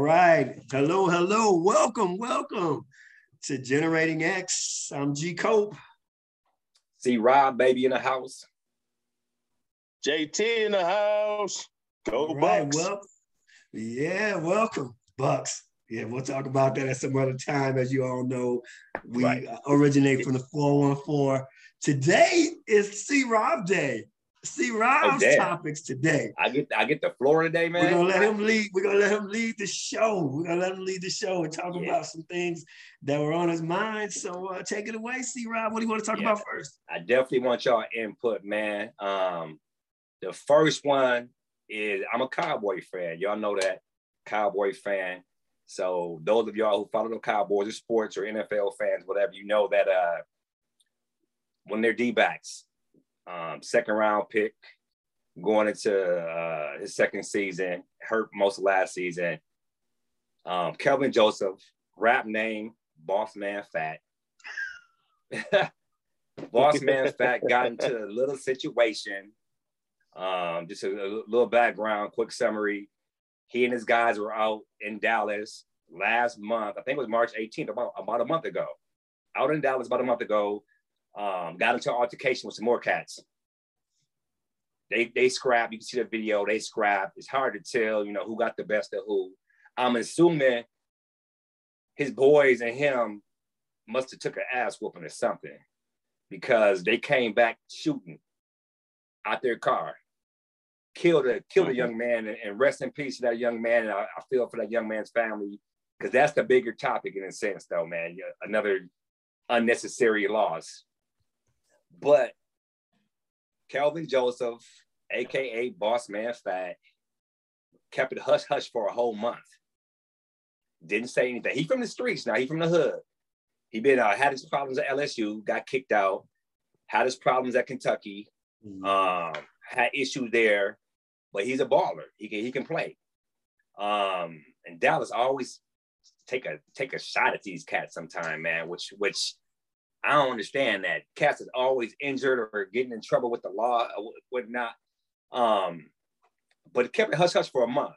All right. Hello, hello. Welcome, welcome to Generating X. I'm G Cope. CRob, baby, in the house. JT in the house. Go All right, Bucks. well, yeah, welcome, Bucks. Yeah, we'll talk about that at some other time. As you all know, we Right. originate from the 414. Today is C Rob Day. C Rob's damn. topics today. I get I get the floor today, man. We're gonna let him lead. We're gonna let him lead the show. We're gonna let him lead the show and talk Yeah. about some things that were on his mind. So uh, take it away, C. Rob. What do you want to talk Yeah. about first? I definitely want y'all input, man. Um, the first one is I'm a Cowboy fan. Y'all know that Cowboy fan. So those of y'all who follow the Cowboys or sports or NFL fans, whatever, you know that uh, when they're D-backs, um, second round pick, going into uh, his second season, hurt most of last season. Um, Kelvin Joseph, rap name, Boss Man Fat. Boss Man Fat got into a little situation. Um, just a, a little background, quick summary. He and his guys were out in Dallas last month. I think it was March 18th, about, about a month ago. Out in Dallas about a month ago. Um, got into an altercation with some more cats. They they scrap. You can see the video. They scrap. It's hard to tell, you know, who got the best of who. I'm assuming his boys and him must have took an ass whooping or something because they came back shooting out their car, killed a killed a young man, and, and rest in peace to that young man. And I, I feel for that young man's family because that's the bigger topic in a sense, though, man. Another unnecessary loss, but Kelvin Joseph, aka Boss Man Fat, kept it hush hush for a whole month. Didn't say anything. He from the streets now. He from the hood. He been uh, had his problems at LSU, got kicked out. Had his problems at Kentucky. Um, had issues there, but he's a baller. He can he can play. Um, and Dallas always take a take a shot at these cats sometime, man. Which which I don't understand that cats is always injured or getting in trouble with the law or whatnot. Um, but it kept it hush hush for a month.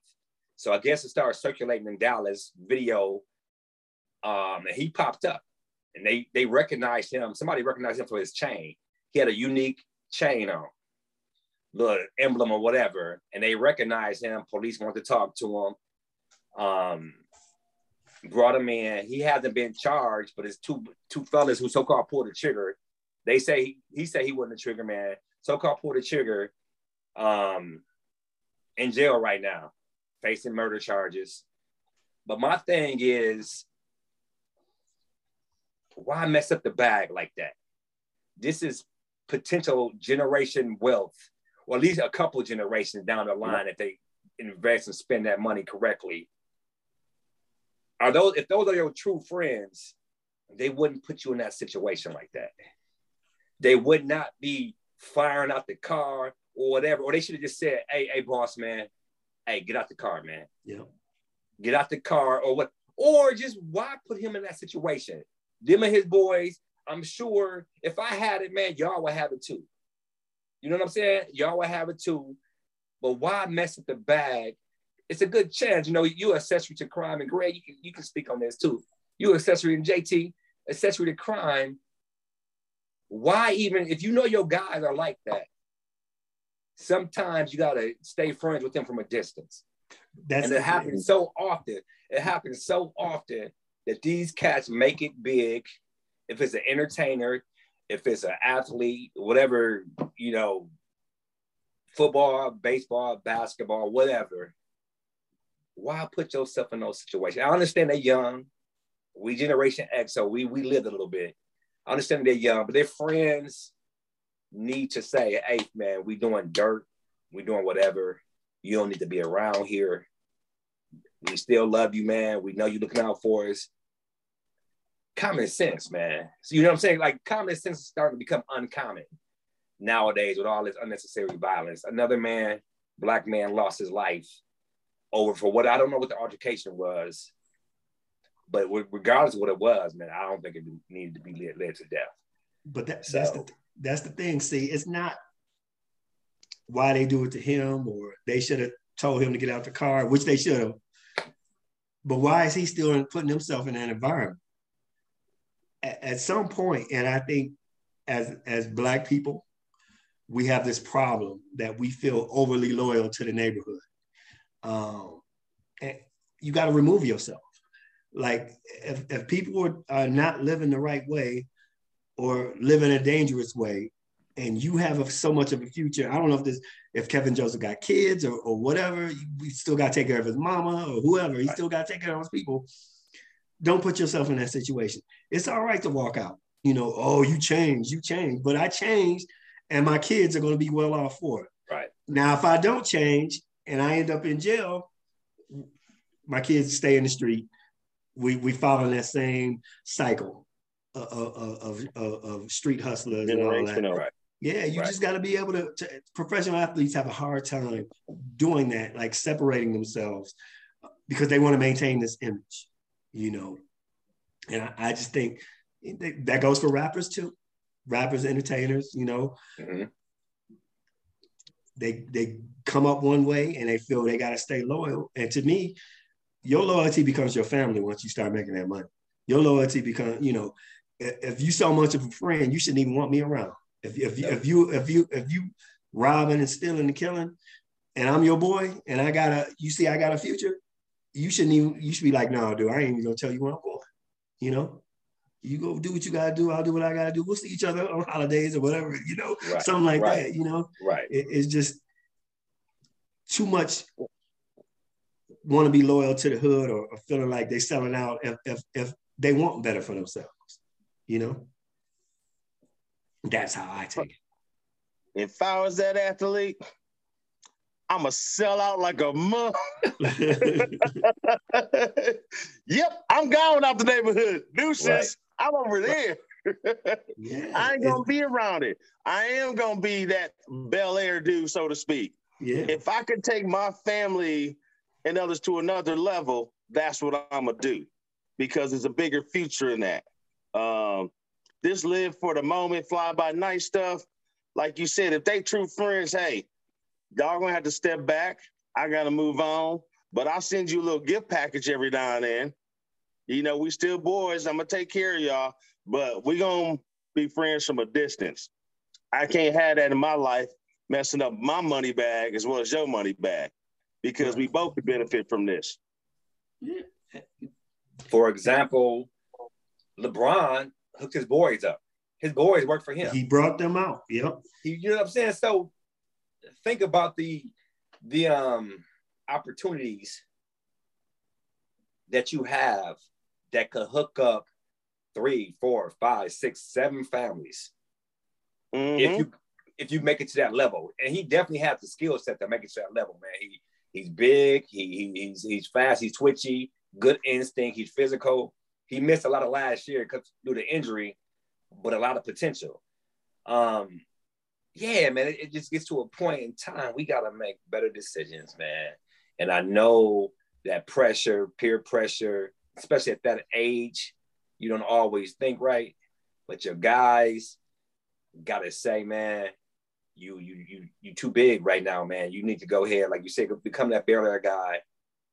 So I guess it started circulating in Dallas video. Um, and he popped up and they they recognized him. Somebody recognized him for his chain. He had a unique chain on, the emblem or whatever, and they recognized him. Police wanted to talk to him. Um, brought him in. He hasn't been charged, but it's two two fellas who so-called pulled the trigger. They say he said he wasn't the trigger man. So-called pulled the trigger. Um, in jail right now, facing murder charges. But my thing is, why mess up the bag like that? This is potential generation wealth, or at least a couple generations down the line if they invest and spend that money correctly. Are those if those are your true friends, they wouldn't put you in that situation like that. They would not be firing out the car or whatever. Or they should have just said, hey, hey, boss man, hey, get out the car, man. Yeah. Get out the car or what? Or just why put him in that situation? Them and his boys, I'm sure if I had it, man, y'all would have it too. You know what I'm saying? Y'all would have it too. But why mess with the bag? It's a good chance. You know, you accessory to crime, and Greg, you can you can speak on this too. You accessory and JT, accessory to crime. Why even if you know your guys are like that? Sometimes you gotta stay friends with them from a distance. That's and it happens so often. It happens so often that these cats make it big. If it's an entertainer, if it's an athlete, whatever, you know, football, baseball, basketball, whatever. Why put yourself in those situations? I understand they're young. We Generation X, so we we lived a little bit. I understand they're young, but their friends need to say, hey man, we doing dirt, we doing whatever. You don't need to be around here. We still love you, man. We know you looking out for us. Common sense, man. So you know what I'm saying? Like common sense is starting to become uncommon nowadays with all this unnecessary violence. Another man, black man, lost his life over for what I don't know what the altercation was, but regardless of what it was, man, I don't think it needed to be led, led to death. But that, that's the that's the thing. See, it's not why they do it to him, or they should have told him to get out the car, which they should have. But why is he still putting himself in that environment? At, at some point, and I think as as black people, we have this problem that we feel overly loyal to the neighborhood. Um, and you got to remove yourself. Like if, if people are, are not living the right way or living a dangerous way, and you have a, so much of a future. I don't know if this if Kevin Joseph got kids or, or whatever, we still got to take care of his mama or whoever. He still got to take care of his people. Don't put yourself in that situation. It's all right to walk out. You know, oh, you changed, you changed, but I changed, and my kids are going to be well off for it. Right now, if I don't change and I end up in jail, my kids stay in the street. We we follow that same cycle of, of, of, of street hustlers and all that. Right. Yeah, you right. just got to be able to, to, Professional athletes have a hard time doing that, like separating themselves, because they want to maintain this image, you know. And I, I just think that goes for rappers too, rappers, entertainers, you know. Mm-hmm. They they come up one way and they feel they got to stay loyal. And to me, your loyalty becomes your family once you start making that money. Your loyalty becomes, you know, if you so much of a friend, you shouldn't even want me around. If, if, you, if you if you if you robbing and stealing and killing, and I'm your boy, and I got a you see I got a future, you shouldn't even you should be like, no, dude, I ain't even gonna tell you where I'm going. You know, you go do what you gotta do. I'll do what I gotta do. We'll see each other on holidays or whatever. You know, right. something like right. that. You know, right? It, it's just too much. Want to be loyal to the hood or, or feeling like they're selling out if, if if they want better for themselves. You know. That's how I take it. If I was that athlete, I'ma sell out like a month. yep, I'm gone out the neighborhood. Deuces. I'm over there. yeah, I ain't gonna be around it. I am gonna be that Bel Air dude, so to speak. Yeah. If I could take my family and others to another level, that's what I'm gonna do because there's a bigger future in that. Um, this live for the moment, fly by night stuff. Like you said, if they true friends, hey, y'all gonna have to step back. I gotta move on. But I'll send you a little gift package every now and then. You know, we still boys. I'm gonna take care of y'all, but we gonna be friends from a distance. I can't have that in my life, messing up my money bag as well as your money bag, because we both could benefit from this. For example, LeBron hooked his boys up. His boys worked for him. He brought them out. Yep. He, you know what I'm saying? So think about the the um opportunities that you have that could hook up three, four, five, six, seven families. Mm-hmm. If you if you make it to that level, and he definitely has the skill set to make it to that level, man. He he's big, he, he he's he's fast, he's twitchy, good instinct, he's physical he missed a lot of last year because due to injury, but a lot of potential. Um, yeah, man, it, it just gets to a point in time we gotta make better decisions, man. And I know that pressure, peer pressure, especially at that age, you don't always think right, but your guys gotta say, man, you you you you too big right now, man. You need to go ahead, like you said, become that Bel Air guy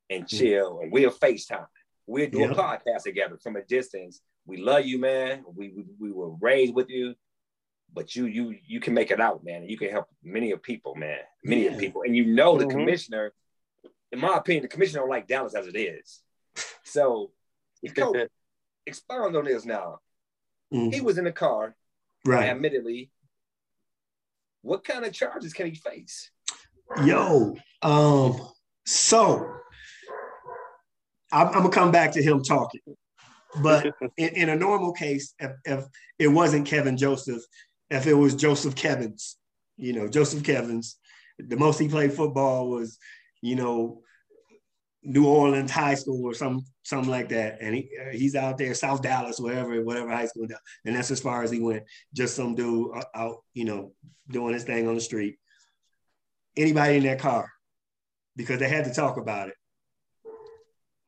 and mm. chill, mm. and we'll FaceTime. We'll do yep. a podcast together from a distance. We love you, man. We, we we were raised with you, but you you you can make it out, man. You can help many of people, man. Many yeah. of people, and you know the mm-hmm. commissioner. In my opinion, the commissioner don't like Dallas as it is. So, expound on this now. Mm-hmm. He was in the car, right? Admittedly, what kind of charges can he face? Yo, um, so I'm, I'm, gonna come back to him talking. But in, in, a normal case, if, if, it wasn't Kevin Joseph, if it was Joseph Kevins, you know, Joseph Kevins, the most he played football was, you know, New Orleans High School or some something like that, and he uh, he's out there South Dallas, wherever whatever high school, and that's as far as he went. Just some dude out, you know, doing his thing on the street. Anybody in that car, because they had to talk about it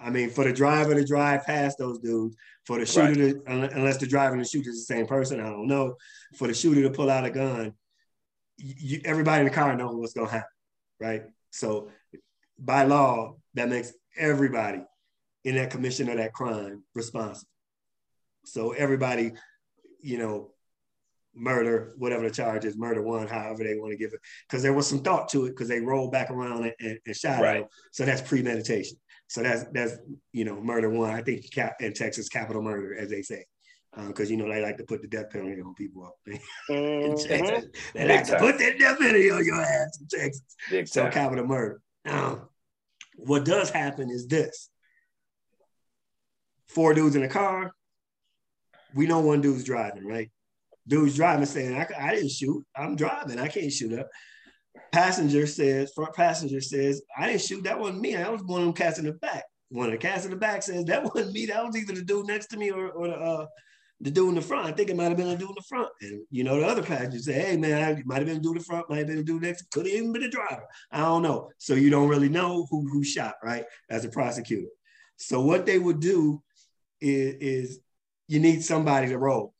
I mean, for the driver to drive past those dudes, for the shooter right. to, unless the driver and the shooter is the same person, I don't know. For the shooter to pull out a gun, you, everybody in the car knows what's going to happen, right? So by law, that makes everybody in that commission of that crime responsible. So everybody, you know, murder, whatever the charge is, murder one, however they want to give it, because there was some thought to it, because they rolled back around and, and, and shot right. So that's premeditation. So that's that's you know murder one. I think cap in Texas capital murder, as they say, because uh, you know they like to put the death penalty on people up. mm-hmm. They like to put that death penalty on your ass in Texas. Big so time. capital murder. Now, what does happen is this: four dudes in a car. We know one dude's driving, right? Dude's driving, saying, I, I didn't shoot. I'm driving. I can't shoot up. Passenger says, front passenger says, I didn't shoot. That wasn't me. I was one of them cats in the back. One of the cats in the back says, that wasn't me. That was either the dude next to me or, or the, uh, the dude in the front. I think it might have been the dude in the front. And you know, the other passenger say, hey man, it might have been the dude in the front, might have been the dude next, could have even been the driver. I don't know. So you don't really know who who shot, right? As a prosecutor. So what they would do is, is you need somebody to roll.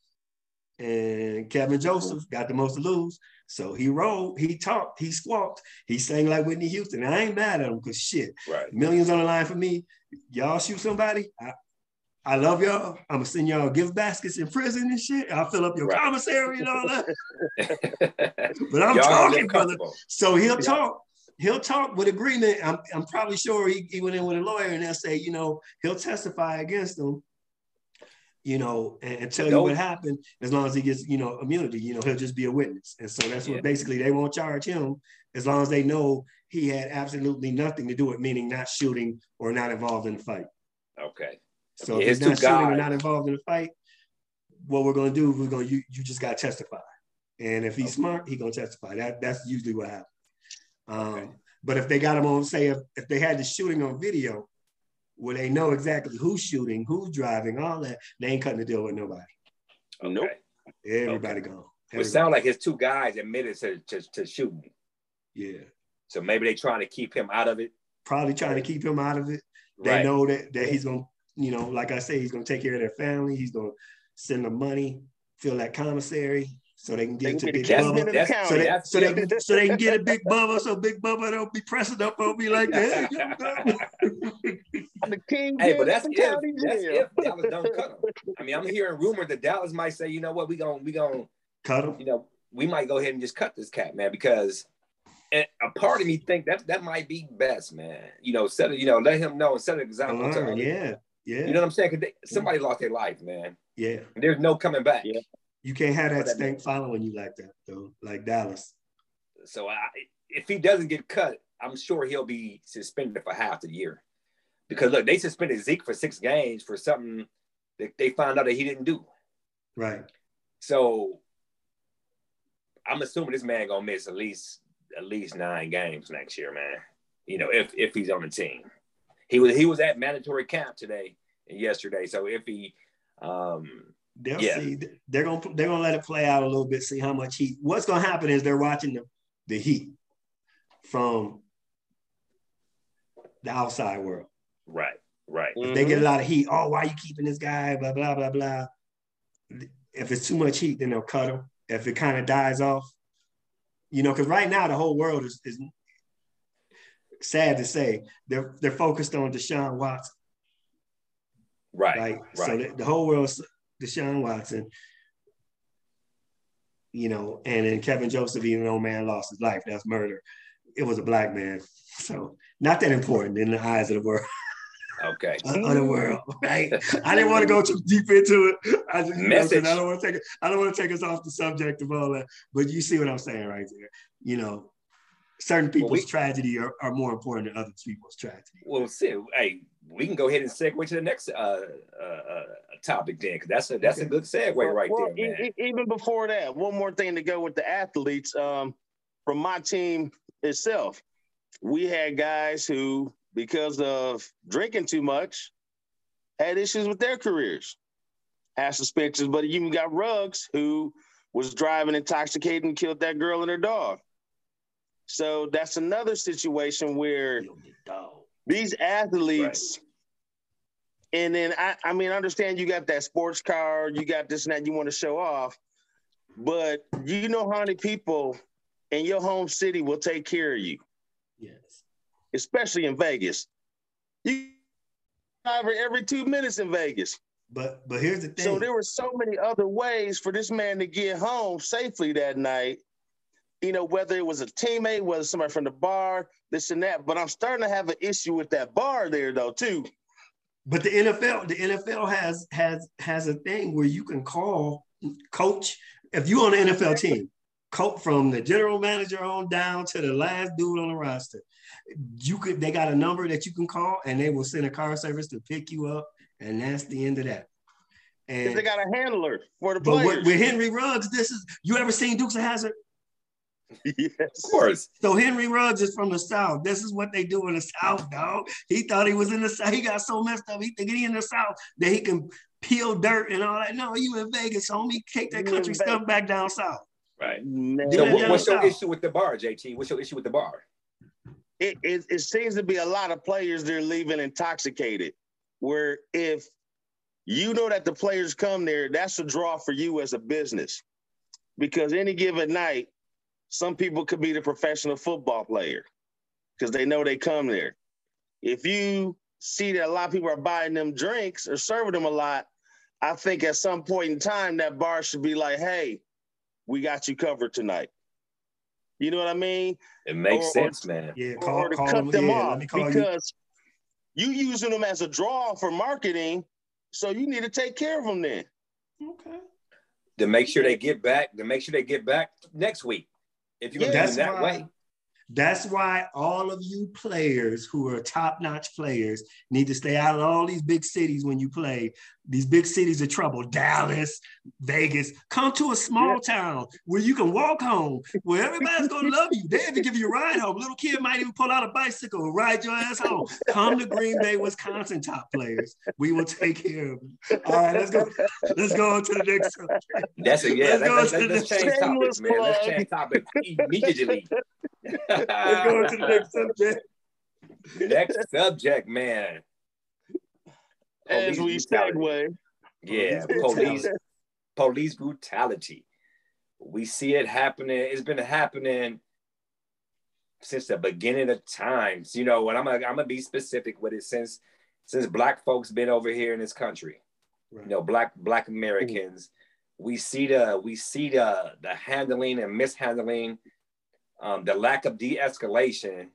And Kevin Joseph got the most to lose. So he rolled, he talked, he squawked, he sang like Whitney Houston. I ain't mad at him because shit, right. millions on the line for me. Y'all shoot somebody, I, I love y'all. I'm gonna send y'all gift baskets in prison and shit. I'll fill up your right. commissary and all that. but I'm y'all talking, brother. So he'll talk. He'll talk with agreement. I'm, I'm probably sure he, he went in with a lawyer and they'll say, you know, he'll testify against them you know, and, and tell you what happened as long as he gets, you know, immunity, you know, he'll just be a witness. And so that's what yeah. basically they won't charge him as long as they know he had absolutely nothing to do with meaning not shooting or not involved in the fight. Okay. So if he's not shooting guys. or not involved in the fight, what we're gonna do, we're gonna you, you just gotta testify. And if he's okay. smart, he gonna testify. That that's usually what happens. Um, okay. but if they got him on, say if, if they had the shooting on video, where they know exactly who's shooting, who's driving, all that. They ain't cutting the deal with nobody. Okay. Nope. Everybody okay. gone. It sounds like his two guys admitted to, to, to shooting. Yeah. So maybe they trying to keep him out of it. Probably trying to keep him out of it. They right. know that that he's gonna, you know, like I say, he's gonna take care of their family. He's gonna send them money, fill that commissary, so they can get to Big Bubba. So they, so, they can, so they can get a Big Bubba. So Big Bubba don't be pressing up on me like that. the king. Hey, but that's if, that's if Dallas don't cut him. I mean, I'm hearing rumors that Dallas might say, you know what, we gonna we gonna cut him. You know, we might go ahead and just cut this cat, man, because a part of me think that that might be best, man. You know, set it, you know, let him know and set an example. Uh, yeah, yeah. You know what I'm saying? Because somebody lost their life, man. Yeah. And there's no coming back. Yeah. You can't have that stink following you like that, though, like Dallas. So I, if he doesn't get cut, I'm sure he'll be suspended for half the year. Because look, they suspended Zeke for six games for something that they found out that he didn't do. Right. So I'm assuming this man gonna miss at least at least nine games next year, man. You know, if if he's on the team. He was he was at mandatory camp today and yesterday. So if he um They'll yeah. see. They're gonna they're gonna let it play out a little bit. See how much heat. What's gonna happen is they're watching the the heat from the outside world. Right. Right. Mm-hmm. They get a lot of heat. Oh, why are you keeping this guy? Blah blah blah blah. If it's too much heat, then they'll cut him. If it kind of dies off, you know, because right now the whole world is, is sad to say they're they're focused on Deshaun Watson. Right. Right. right. So the, the whole world's Deshaun Watson, you know, and then Kevin Joseph, even though man lost his life, that's murder. It was a black man. So not that important in the eyes of the world. Okay. of the world, right? I didn't want to go too deep into it. I just Message. I don't want to take it, I don't want to take us off the subject of all that. But you see what I'm saying right there. You know, certain people's well, we, tragedy are, are more important than other people's tragedy. Well, see, hey, we can go ahead and segue to the next uh, uh, uh topic then, because that's a that's okay. a good segue well, right well, there. Man. E- even before that, one more thing to go with the athletes. Um, from my team itself, we had guys who, because of drinking too much, had issues with their careers, had suspensions. But you even got Ruggs who was driving intoxicated and killed that girl and her dog. So that's another situation where these athletes, right. and then I, I mean, I understand you got that sports car, you got this and that you want to show off, but you know how many people in your home city will take care of you? Yes. Especially in Vegas. You driver every two minutes in Vegas. But but here's the thing. So there were so many other ways for this man to get home safely that night. You know, whether it was a teammate, whether somebody from the bar, this and that. But I'm starting to have an issue with that bar there, though, too. But the NFL, the NFL has has has a thing where you can call coach if you're on an NFL team, coach from the general manager on down to the last dude on the roster. You could they got a number that you can call and they will send a car service to pick you up, and that's the end of that. And they got a handler for the players. With, with Henry Ruggs, this is you ever seen Dukes of Hazzard? yes. Of course. So Henry Ruggs is from the South. This is what they do in the South, dog. He thought he was in the South. He got so messed up. He think he in the South that he can peel dirt and all that. No, you in Vegas, homie. Take that country stuff back down south. Right. So what, what's your issue with the bar, JT? What's your issue with the bar? It, it, it seems to be a lot of players they're leaving intoxicated. Where if you know that the players come there, that's a draw for you as a business. Because any given night, some people could be the professional football player because they know they come there. If you see that a lot of people are buying them drinks or serving them a lot, I think at some point in time that bar should be like, hey, we got you covered tonight. You know what I mean? It makes or, sense, or, man. Yeah, call, or to call cut them, them yeah, off because you. you using them as a draw for marketing, so you need to take care of them then. Okay. To make sure they get back, to make sure they get back next week. If you're yeah, that why, way. That's why all of you players who are top notch players need to stay out of all these big cities when you play. These big cities of trouble Dallas, Vegas. Come to a small yeah. town where you can walk home, where everybody's going to love you. They even give you a ride home. Little kid might even pull out a bicycle and ride your ass home. Come to Green Bay, Wisconsin, top players. We will take care of you. All right, let's go. Let's go on to the next subject. That's a yeah. Let's, let's, let's, let's change topics, man. Let's change topics immediately. Let's go to the next subject. Next subject, man. As we segue. Yeah, police police brutality. We see it happening. It's been happening since the beginning of times. You know, and I'm gonna, I'm gonna be specific with it since since black folks been over here in this country. Right. You know, black black Americans. Mm-hmm. We see the we see the the handling and mishandling um, the lack of de-escalation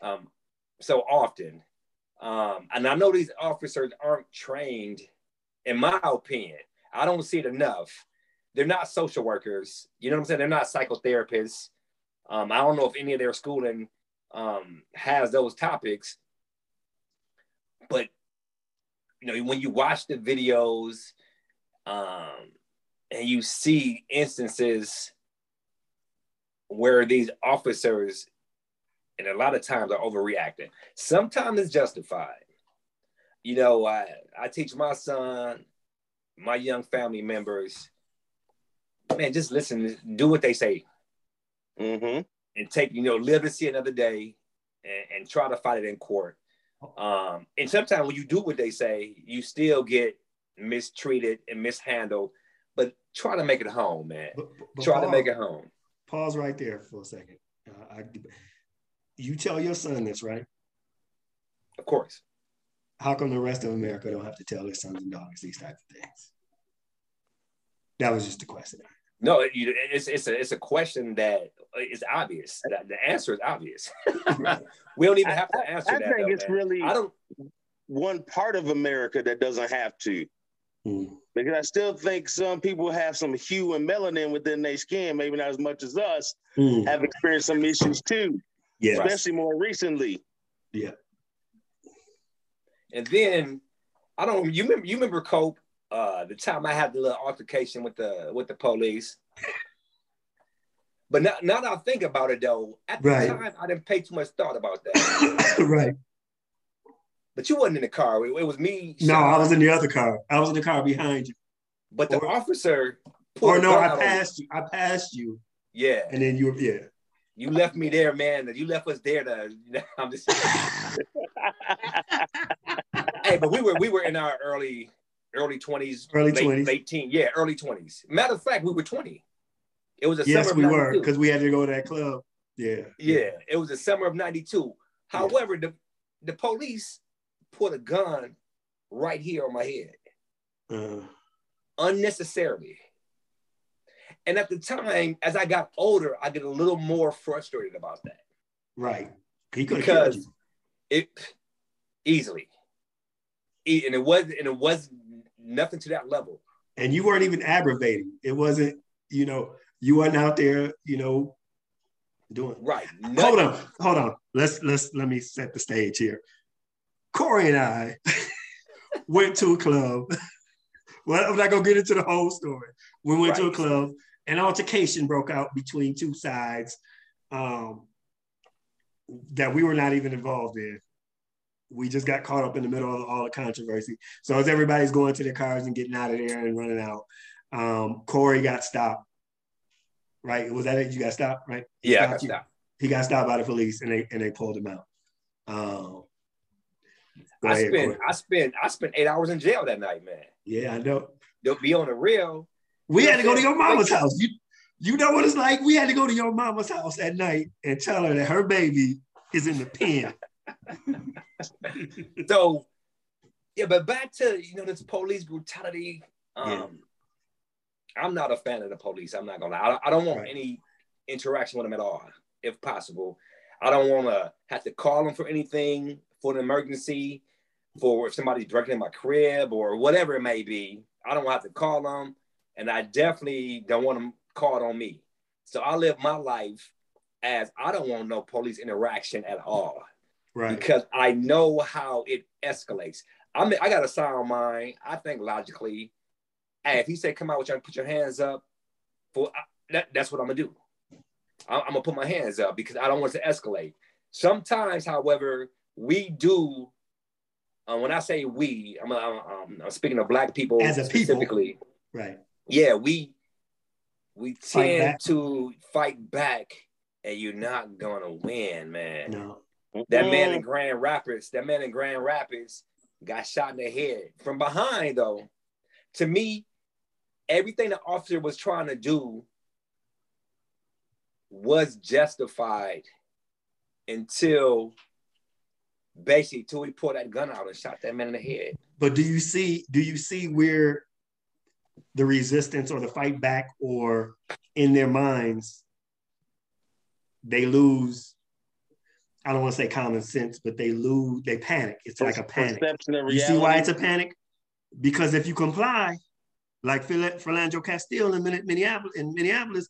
um, so often. Um, and I know these officers aren't trained, in my opinion. I don't see it enough. They're not social workers. You know what I'm saying? They're not psychotherapists. Um, I don't know if any of their schooling um, has those topics. But you know, when you watch the videos um, and you see instances where these officers, and a lot of times, are overreacting. Sometimes it's justified. You know, I, I teach my son, my young family members, man, just listen, do what they say. Mm-hmm. And take, you know, live to see another day and, and try to fight it in court. Um, and sometimes when you do what they say, you still get mistreated and mishandled. But try to make it home, man. But, but try Paul, to make it home pause right there for a second. Uh, I, you tell your son this, right? Of course. How come the rest of America don't have to tell their sons and daughters these types of things? That was just a question. No, it's it's a it's a question that is obvious. The answer is obvious. we don't even have to answer I, I that. I think though, it's man. really I don't one part of America that doesn't have to. Mm. Because I still think some people have some hue and melanin within their skin, maybe not as much as us, mm. have experienced some issues too. Yeah. Especially more recently. Yeah. And then I don't you remember you remember Cope, uh, the time I had the little altercation with the with the police. But now, now that I think about it though, at the right. time I didn't pay too much thought about that. right. But you wasn't in the car. It, it was me. No, I was in the other car. I was in the car behind you. But the or, officer. Or no, I passed you. I passed you. Yeah. And then you, were, yeah. You left me there, man. You left us there to. You know, I'm just. hey, but we were we were in our early early twenties, early twenties, late teen, yeah, early twenties. Matter of fact, we were twenty. It was a yes, we were because we had to go to that club. Yeah, yeah, it was the summer of '92. However, yeah. the the police put a gun right here on my head Uh, unnecessarily. And at the time, as I got older, I get a little more frustrated about that right. He could have killed because it easily, and it was and it was nothing to that level. And you weren't even aggravating. It wasn't, you know, you weren't out there, you know, doing Right. hold on, hold on. Let's let's let me set the stage here. Corey and I went to a club. well, I'm not gonna get into the whole story. We went to a club. An altercation broke out between two sides um, that we were not even involved in. We just got caught up in the middle of all the controversy. So as everybody's going to their cars and getting out of there and running out, um, Corey got stopped. Right? Was that it? You got stopped, right? He Yeah, I stopped got stopped. he got stopped by the police and they and they pulled him out. Um, I ahead, spent Corey. I spent I spent eight hours in jail that night, man. yeah, I know. They'll be on the real. We had to go to your mama's house. You you know what it's like? We had to go to your mama's house at night and tell her that her baby is in the pen. So yeah, but back to you know this police brutality. Um, Yeah. I'm not a fan of the police. I'm not gonna lie. I don't, I don't want Right. any interaction with them at all, if possible. I don't want to have to call them for anything for an emergency, for if somebody's breaking in my crib or whatever it may be. I don't want to have to call them, and I definitely don't want them called on me. So I live my life as I don't want no police interaction at all Right. because I know how it escalates. I mean, I got a sound mind. I think logically. Hey, if he say "Come out with your put your hands up," for that, that's what I'm gonna do. I'm, I'm gonna put my hands up because I don't want it to escalate. Sometimes, however, we do. Uh, when I say we, I'm, I'm, I'm speaking of Black people As a people. specifically. Right. Yeah, we we tend back. to fight back, and you're not gonna win, man. No. That man Mm. in Grand Rapids, that man in Grand Rapids got shot in the head from behind, though. To me, everything the officer was trying to do was justified until basically till he pulled that gun out and shot that man in the head. But do you see do you see where the resistance or the fight back or in their minds they lose I don't want to say common sense, but they lose, they panic. It's like a panic. You see why it's a panic? Because if you comply, like Phil- Philando Castile in Minneapolis, in Minneapolis,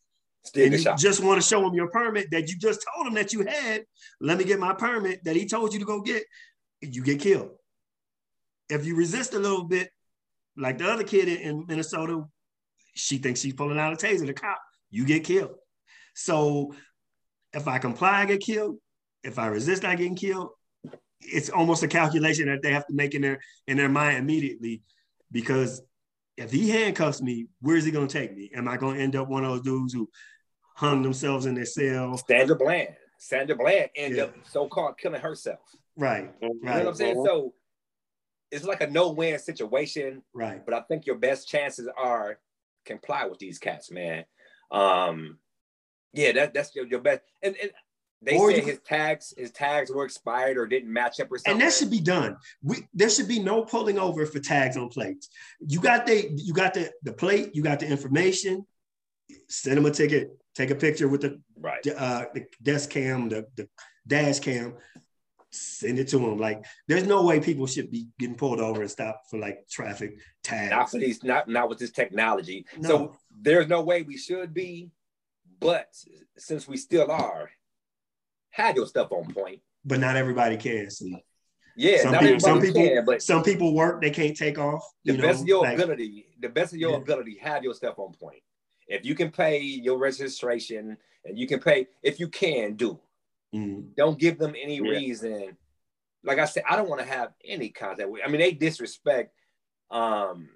and you shot. just want to show him your permit that you just told him that you had. Let me get my permit that he told you to go get. You get killed. If you resist a little bit, like the other kid in, in Minnesota, she thinks she's pulling out a taser. The cop, you get killed. So if I comply, I get killed. If I resist, I get killed. It's almost a calculation that they have to make in their in their mind immediately, because if he handcuffs me, where's he gonna take me? Am I gonna end up one of those dudes who hung themselves in their cell? Sandra Bland. Sandra Bland ended Yeah. up so-called killing herself. Right, You know right, what I'm saying? So it's like a no-win situation. right. but I think your best chances are comply with these cats, man. Um, yeah, that that's your, your best. And, and they Or said you- his tags his tags were expired or didn't match up or something. And that should be done. We there should be no pulling over for tags on plates. You got the you got the the plate, you got the information. Send them a ticket. Take a picture with the right. uh, the desk cam, the, the dash cam. Send it to them. Like, there's no way people should be getting pulled over and stopped for like traffic tags. Not for these, not not with this technology. No. So there's no way we should be, but since we still are, have your stuff on point. but not everybody can. See, Yeah, some people, some people, can, but some people work. They can't take off. the you best know, of your like- ability, the best of your Yeah. ability, have your stuff on point. If you can pay your registration and you can pay, if you can do, Mm, don't give them any Yeah. reason. Like I said, I don't want to have any contact with. I mean, they disrespect. Um,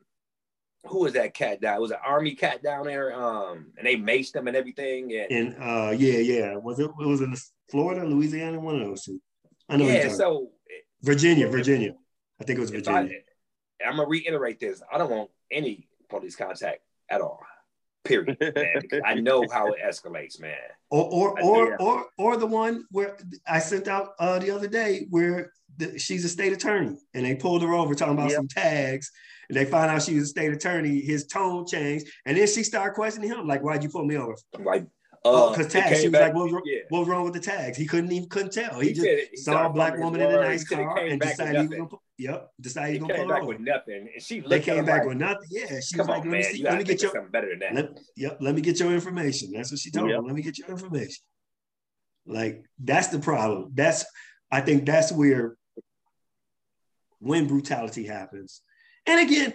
who was that cat down? It was an army cat down there. Um, and they maced them and everything. And and uh, yeah, yeah. Was it? It was in Florida, Louisiana, one of those two. I know. yeah, so Virginia, Virginia. I think it was if I, Virginia. I'm gonna reiterate this. I don't want any police contact at all. Period. Man. I know how it escalates, man. Or or or, or or the one where I sent out uh, the other day where the, she's a state attorney and they pulled her over talking about yep. some tags and they find out she was a state attorney. His tone changed and then she started questioning him like, "Why'd you pull me over?" Like because uh, tags. She was back, like, what was, yeah. what was, wrong with the tags? He couldn't even couldn't tell. He, he just he saw a black woman in a nice car and decided he was gonna. Yep, decided was gonna came back over. with nothing. And she they came back like, with nothing. Yeah, she was like, on, let, me, see, let me get your something better than that. Let, yep, let me get your information. That's what she told yep. him. Let me get your information. Like that's the problem. That's I think that's where when brutality happens. And again,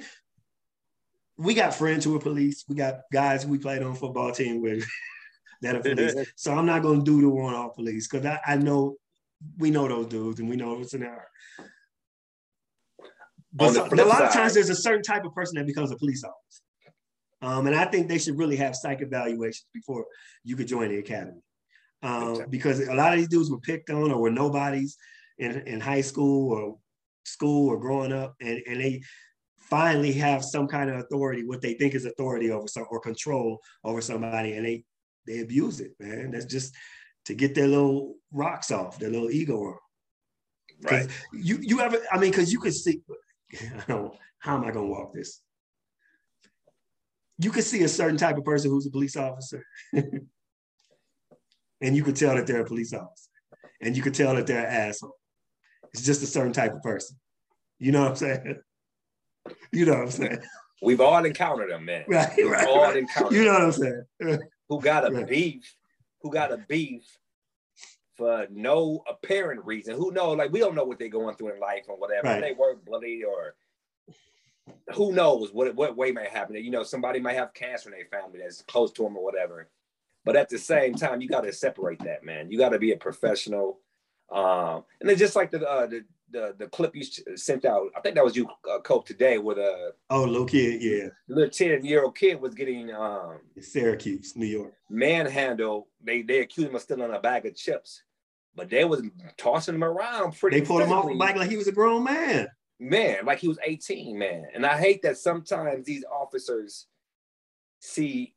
we got friends who are police. We got guys we played on football team with that are police. so I'm not going to do the one off police because I, I know we know those dudes and we know what's an there. But so, a lot of times there's a certain type of person that becomes a police officer. Um, and I think they should really have psych evaluations before you could join the academy. Um, because a lot of these dudes were picked on or were nobodies in, in high school or school or growing up, and, and they finally have some kind of authority, what they think is authority over some or control over somebody, and they they abuse it, man. That's just to get their little rocks off, their little ego on. Right. You you ever? I mean, because you could see. how am I gonna walk this? You could see a certain type of person who's a police officer, and you could tell that they're a police officer, and you could tell that they're an asshole. It's just a certain type of person. You know what I'm saying? You know what I'm saying? We've all encountered them, man. Right, We've right. all right. encountered. You know what I'm saying? who got a right. beef, who got a beef for no apparent reason. Who knows? Like we don't know what they're going through in life or whatever. Right. They work bloody or who knows what what way might happen. You know, somebody might have cancer in their family that's close to them or whatever. But at the same time, you got to separate that, man. You got to be a professional. Um, and then just like the, uh, the the the clip you sent out. I think that was you, uh, Cope, today with a oh little kid, yeah, little ten year old kid was getting um Syracuse, New York, manhandled. They they accused him of stealing a bag of chips, but they was tossing him around pretty. They pulled him off the bike like he was a grown man. Man, like he was eighteen, man. And I hate that sometimes these officers see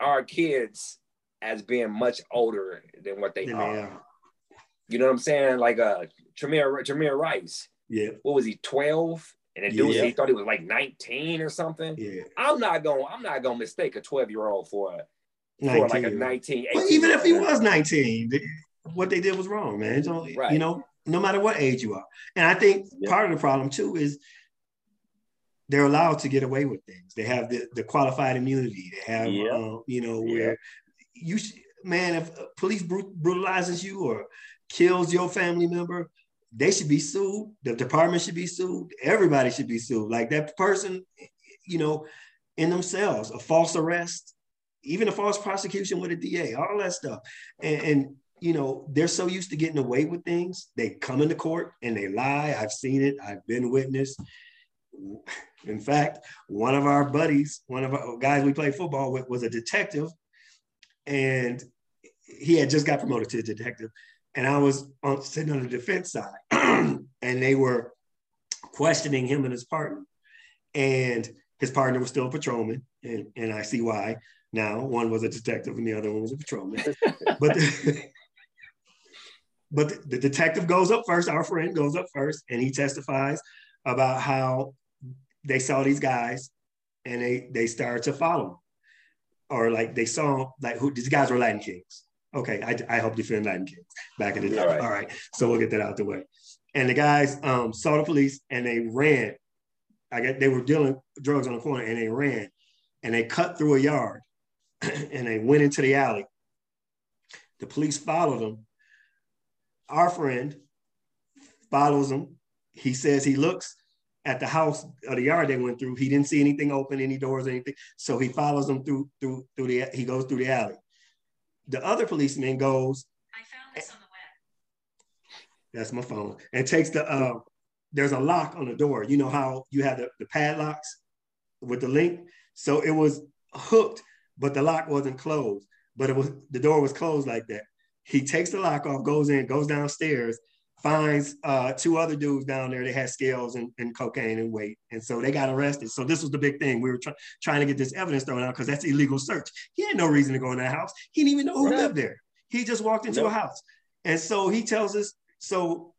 our kids as being much older than what they than are. They are. You know what I'm saying? Like uh Tremere Tremere Rice. Yeah. What was he, 12? And the dude yeah. he thought he was like 19 or something. Yeah. I'm not gonna I'm not gonna mistake a 12 year old for a for like a 19. But even if he was 19, what they did was wrong, man. So, right. You know, no matter what age you are. And I think yeah. part of the problem too is they're allowed to get away with things. They have the, the qualified immunity. They have, yeah. uh, you know, where you, man, if police brutalizes you or kills your family member, they should be sued. The department should be sued. Everybody should be sued. Like that person, you know, in themselves, a false arrest, even a false prosecution with a DA, all that stuff. And, and you know, they're so used to getting away with things. They come into court and they lie. I've seen it. I've been witness. In fact, one of our buddies, one of our guys we played football with, was a detective, and he had just got promoted to detective and I was on, sitting on the defense side, and they were questioning him and his partner, and his partner was still a patrolman, and, and I see why now. One was a detective, and the other one was a patrolman. but the, but the, detective goes up first. Our friend goes up first, and he testifies about how they saw these guys, and they they started to follow them, or like they saw like who these guys were Latin Kings Okay, I, I helped defend Latin Kings back in the day. All right. All right. So we'll get that out the way. And the guys um, saw the police and they ran. I got they were dealing drugs on the corner and they ran and they cut through a yard and they went into the alley. The police followed them. Our friend follows them. He says he looks at the house or the yard they went through. He didn't see anything open, any doors, anything. So he follows them through through through the he goes through the alley. The other policeman goes, I found this on the web. That's my phone. And takes the, uh, there's a lock on the door. You know how you have the, the padlocks with the link? So it was hooked, but the lock wasn't closed. But it was the door was closed like that. He takes the lock off, goes in, goes downstairs, finds uh, two other dudes down there that had scales and, and, cocaine and weight. And so they got arrested. So this was the big thing. We were try- trying to get this evidence thrown out because that's illegal search. He had no reason to go in that house. He didn't even know who right. lived there. He just walked into nope. a house. And so he tells us, so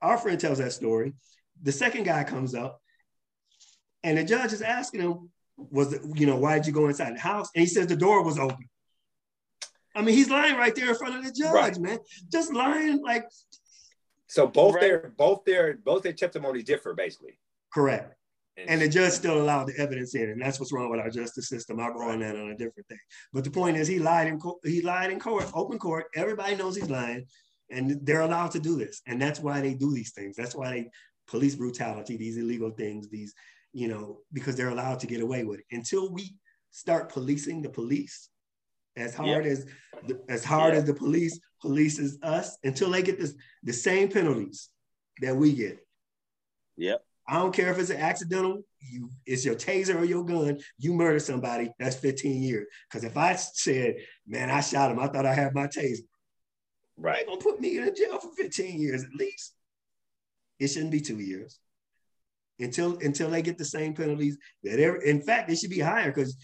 our friend tells that story. The second guy comes up and the judge is asking him, was, it, you know, why did you go inside the house? And he says the door was open. I mean, he's lying right there in front of the judge, right. man. Just lying like so both right. their both their both their testimonies differ basically. Correct. And, and the judge still allowed the evidence in, and that's what's wrong with our justice system. I'll go right. on that on a different thing. But the point is, he lied in court. He lied in court, open court. Everybody knows he's lying, and they're allowed to do this. And that's why they do these things. That's why they police brutality, these illegal things, these you know, because they're allowed to get away with it. Until we start policing the police, as hard yep. as as hard yep. as the police polices us until they get this the same penalties that we get. Yep. I don't care if it's an accidental, you it's your taser or your gun, you murder somebody, that's 15 years. Because if I said, man, I shot him, I thought I had my taser. Right. They're gonna put me in jail for 15 years at least. It shouldn't be two years. Until until they get the same penalties that ever in fact, it should be higher because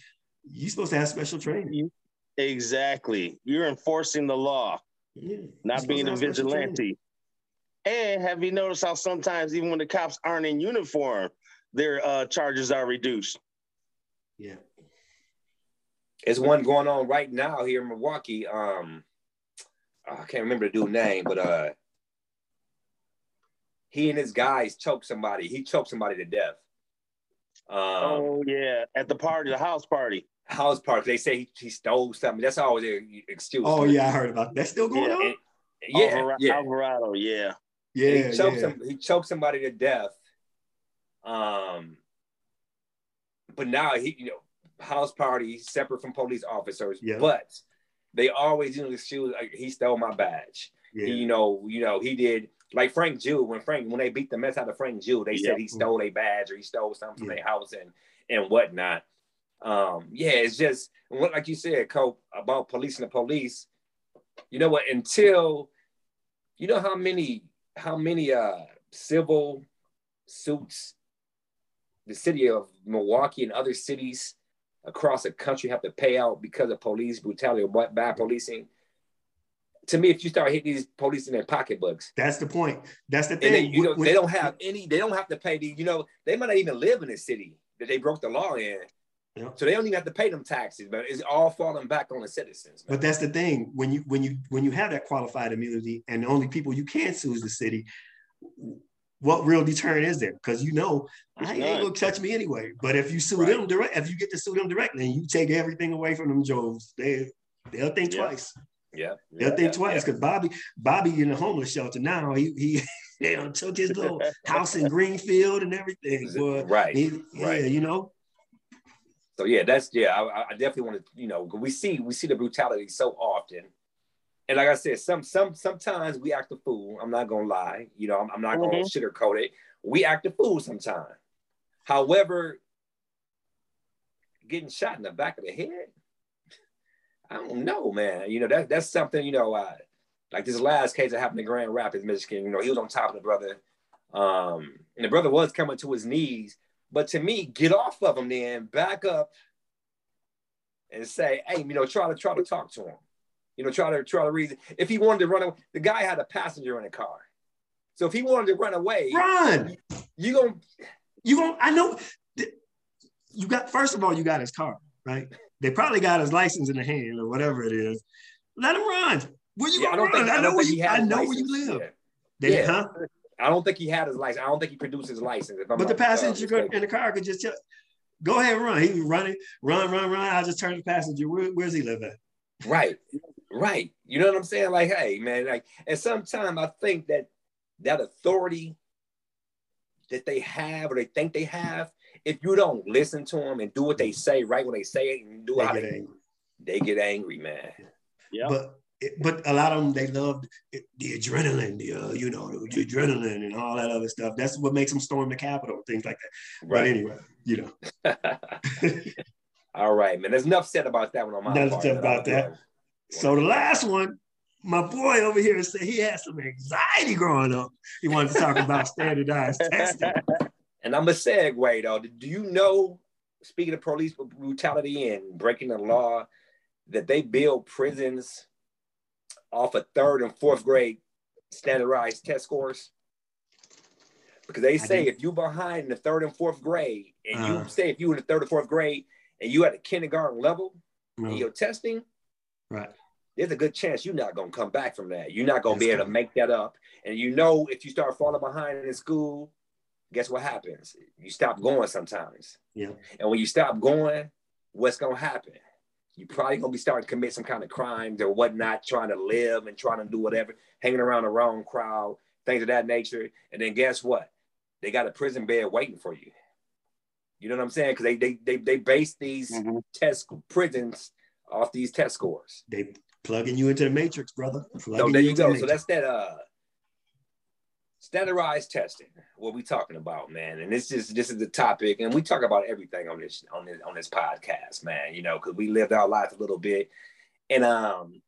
you're supposed to have special training. Exactly. You're enforcing the law, yeah. not being a vigilante. And have you noticed how sometimes even when the cops aren't in uniform, their uh, charges are reduced? Yeah. There's one going on right now here in Milwaukee. Um, I can't remember the dude's name, but uh, he and his guys choked somebody. He choked somebody to death. Um, oh yeah, at the party, the house party house party. They say he, he stole something. That's always an excuse. Oh yeah, I heard about that. That's still going yeah. on. And, yeah, Alvarado, yeah, Alvarado, yeah, yeah. He choked yeah. some. He choked somebody to death. Um, but now he, you know, house party separate from police officers. Yeah. But they always use the excuse like he stole my badge. Yeah. You know, you know, he did like Frank Jude when Frank when they beat the mess out of Frank Jude, they yeah. said he stole a badge or he stole something from their house and and whatnot um, yeah, it's just like you said, Cope, about policing the police. You know what? Until you know how many how many uh civil suits the city of Milwaukee and other cities across the country have to pay out because of police brutality or bad policing. To me, if you start hitting these police in their pocketbooks, that's the point. That's the thing. They, you know, when, they don't have any. They don't have to pay the. You know, they might not even live in the city that they broke the law in. Yeah. So they don't even have to pay them taxes, but it's all falling back on the citizens. Man. But that's the thing when you when you when you have that qualified immunity, and the only people you can sue is the city. What real deterrent is there? Because you know it's I ain't gonna touch me anyway. But if you sue right. them direct, if you get to sue them directly, and you take everything away from them, Joes, they they'll think yeah. twice. Yeah, they'll yeah, think twice because Bobby Bobby in the homeless shelter now. He he they took his little house in Greenfield and everything. Boy. Right. He, right. Yeah, you know, so yeah, that's yeah. I, I definitely want to, you know, we see we see the brutality so often, and like I said, some some sometimes we act a fool. I'm not gonna lie, you know, I'm, I'm not gonna mm-hmm. sugarcoat it. We act a fool sometimes. However, getting shot in the back of the head, I don't know, man. You know that that's something. You know, uh, like this last case that happened in Grand Rapids, Michigan. You know, he was on top of the brother, um, and the brother was coming to his knees but to me, get off of him then, back up and say, hey, you know, try to try to talk to him. You know, try to try to reason. If he wanted to run away, the guy had a passenger in the car. So if he wanted to run away, run. You gonna you gonna I know you got first of all, you got his car, right? They probably got his license in the hand or whatever it is. Let him run. Where you yeah, I run? Think, I, know where you I know where you live. Yeah. They, yeah. Huh? I don't think he had his license. I don't think he produced his license. but the passenger uh, in the car could just tell, go ahead and run. He was running, run, run, run. I just turned the passenger. Where, where's he live at? Right, right. You know what I'm saying? Like, hey, man, like, and sometimes I think that that authority that they have or they think they have, if you don't listen to them and do what they say right when they say it and do they how get they, angry. they get angry, man. Yeah. But but a lot of them they love the adrenaline, the uh, you know the adrenaline and all that other stuff. That's what makes them storm the Capitol, things like that. Right. But anyway, you know. all right, man. There's enough said about that one on my enough part. Said about that. So the last one, my boy over here said he had some anxiety growing up. He wanted to talk about standardized testing. And I'm a segue though. Do you know, speaking of police brutality and breaking the law, that they build prisons off of third and fourth grade standardized test scores? Because they say if you're behind in the third and fourth grade, and uh, you uh-huh. say if you were in the third or fourth grade and you at a kindergarten level uh, in your testing, right, there's a good chance you're not gonna come back from that. You're not gonna That's be able to make that up. And you know, if you start falling behind in school, guess what happens? You stop going sometimes. Yeah. And when you stop going, what's gonna happen? You probably gonna be starting to commit some kind of crimes or whatnot, trying to live and trying to do whatever, hanging around the wrong crowd, things of that nature. And then guess what? They got a prison bed waiting for you. You know what I'm saying? Because they, they they they base these mm-hmm. test prisons off these test scores. They plugging you into the matrix, brother. Plugging so there you, you go. So that's that uh standardized testing. What we talking about, man? And this is this is the topic, and we talk about everything on this on this on this podcast, man. You know, because we lived our life a little bit, and um,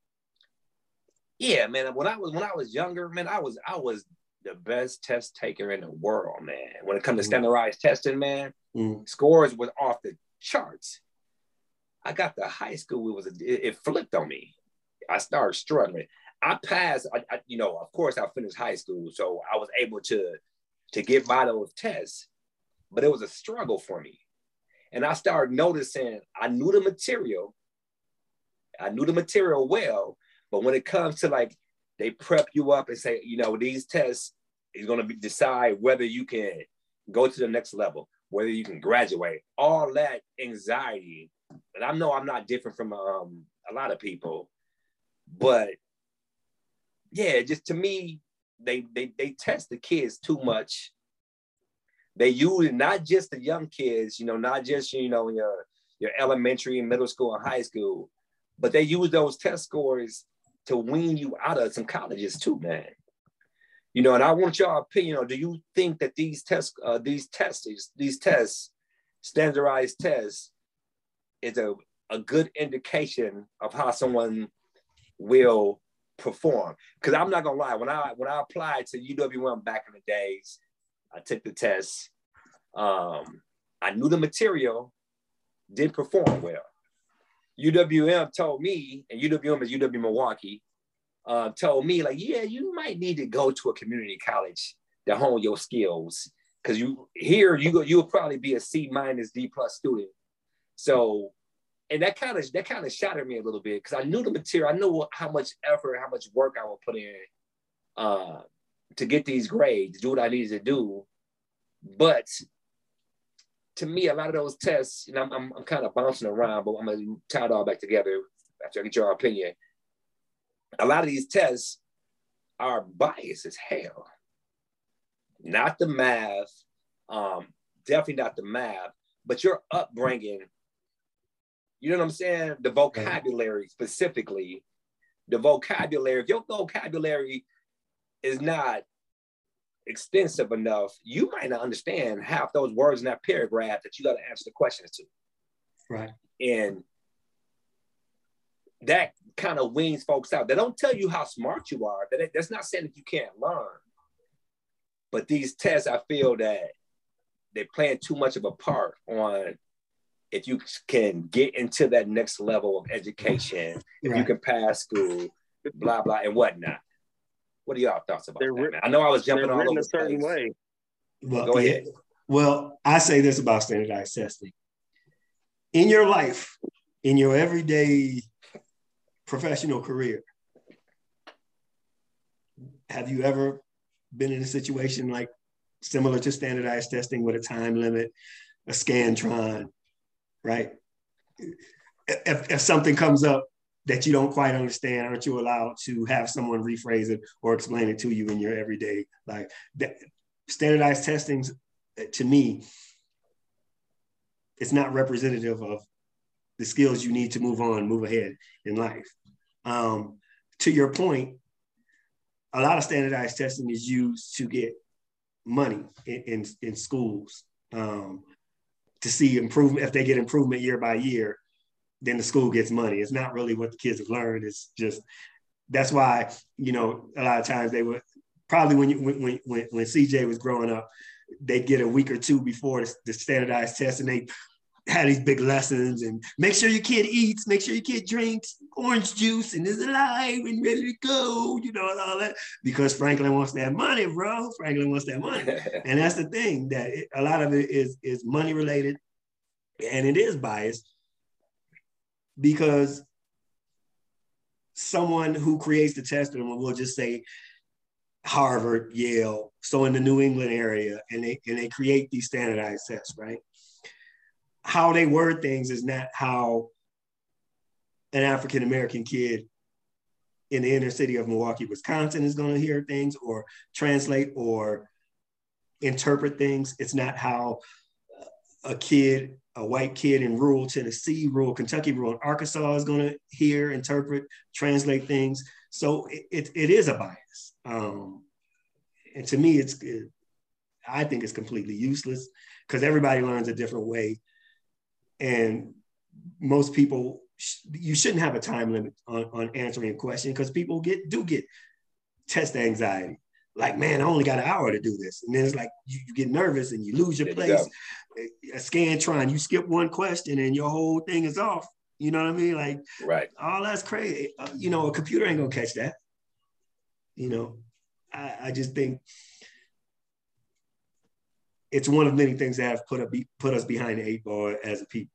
yeah, man. When I was when I was younger, man, I was I was the best test taker in the world, man. When it comes to mm. standardized mm. testing, man, mm. scores was off the charts. I got to high school, it was a, it, it flipped on me. I started struggling. I passed, I, I, you know, of course, I finished high school, so I was able to to get by those tests, but it was a struggle for me. And I started noticing I knew the material, I knew the material well, but when it comes to like they prep you up and say, you know, these tests is going to decide whether you can go to the next level, whether you can graduate, all that anxiety. And I know I'm not different from um, a lot of people, but yeah, just to me, they they they test the kids too much. They use not just the young kids, you know, not just you know your your elementary and middle school and high school, but they use those test scores to wean you out of some colleges too, man. You know, and I want your opinion. Do you think that these tests, uh, these tests, these tests, standardized tests, is a, a good indication of how someone will perform. Because I'm not gonna lie, when I when I applied to UWM back in the days, I took the test. Um, I knew the material, didn't perform well. UWM told me, and UWM is UW Milwaukee, uh, told me like, yeah, you might need to go to a community college to hone your skills because you here you go you'll probably be a C minus D plus student. So and that kind of that kind of shattered me a little bit because I knew the material. I knew how much effort, how much work I would put in uh, to get these grades, do what I needed to do. But to me, a lot of those tests, and I'm, I'm, I'm kind of bouncing around, but I'm gonna tie it all back together after I get your opinion. A lot of these tests are biased as hell. Not the math, um, definitely not the math, but your upbringing you know what I'm saying? The mm-hmm. vocabulary specifically, the vocabulary. If your vocabulary is not extensive enough, you might not understand half those words in that paragraph that you got to answer the questions to. Right. And that kind of weans folks out. They don't tell you how smart you are. That that's not saying that you can't learn. But these tests, I feel that they're playing too much of a part on if you can get into that next level of education, if right. you can pass school, blah blah and whatnot. What are y'all thoughts about they're that? Man? I know I was jumping all over a certain place. way. Well, Go ahead. Yeah. Well, I say this about standardized testing. In your life, in your everyday professional career, have you ever been in a situation like similar to standardized testing with a time limit, a scantron, right? If, if something comes up that you don't quite understand, aren't you allowed to have someone rephrase it or explain it to you in your everyday like that, standardized testings to me it's not representative of the skills you need to move on move ahead in life um, to your point a lot of standardized testing is used to get money in, in, in schools um, to see improvement. If they get improvement year by year, then the school gets money. It's not really what the kids have learned. It's just that's why you know a lot of times they were probably when you, when when when CJ was growing up, they get a week or two before the standardized test, and they had these big lessons and make sure your kid eats, make sure your kid drinks orange juice and is alive and ready to go, you know, and all that. Because Franklin wants that money, bro. Franklin wants that money. and that's the thing that it, a lot of it is is money related and it is biased because someone who creates the test and will just say Harvard, Yale, so in the New England area, and they and they create these standardized tests, right? How they word things is not how an African American kid in the inner city of Milwaukee, Wisconsin is going to hear things or translate or interpret things. It's not how a kid, a white kid in rural Tennessee, rural Kentucky, rural Arkansas is going to hear, interpret, translate things. So it, it, it is a bias. Um, and to me, it's, it, I think it's completely useless because everybody learns a different way. And most people, you shouldn't have a time limit on, on answering a question because people get do get test anxiety. Like, man, I only got an hour to do this. And then it's like you, you get nervous and you lose your place. A scantron, you skip one question and your whole thing is off. You know what I mean? Like, right. All that's crazy. Uh, you know, a computer ain't gonna catch that. You know, I, I just think it's one of many things that have put a, put us behind the eight ball as a people.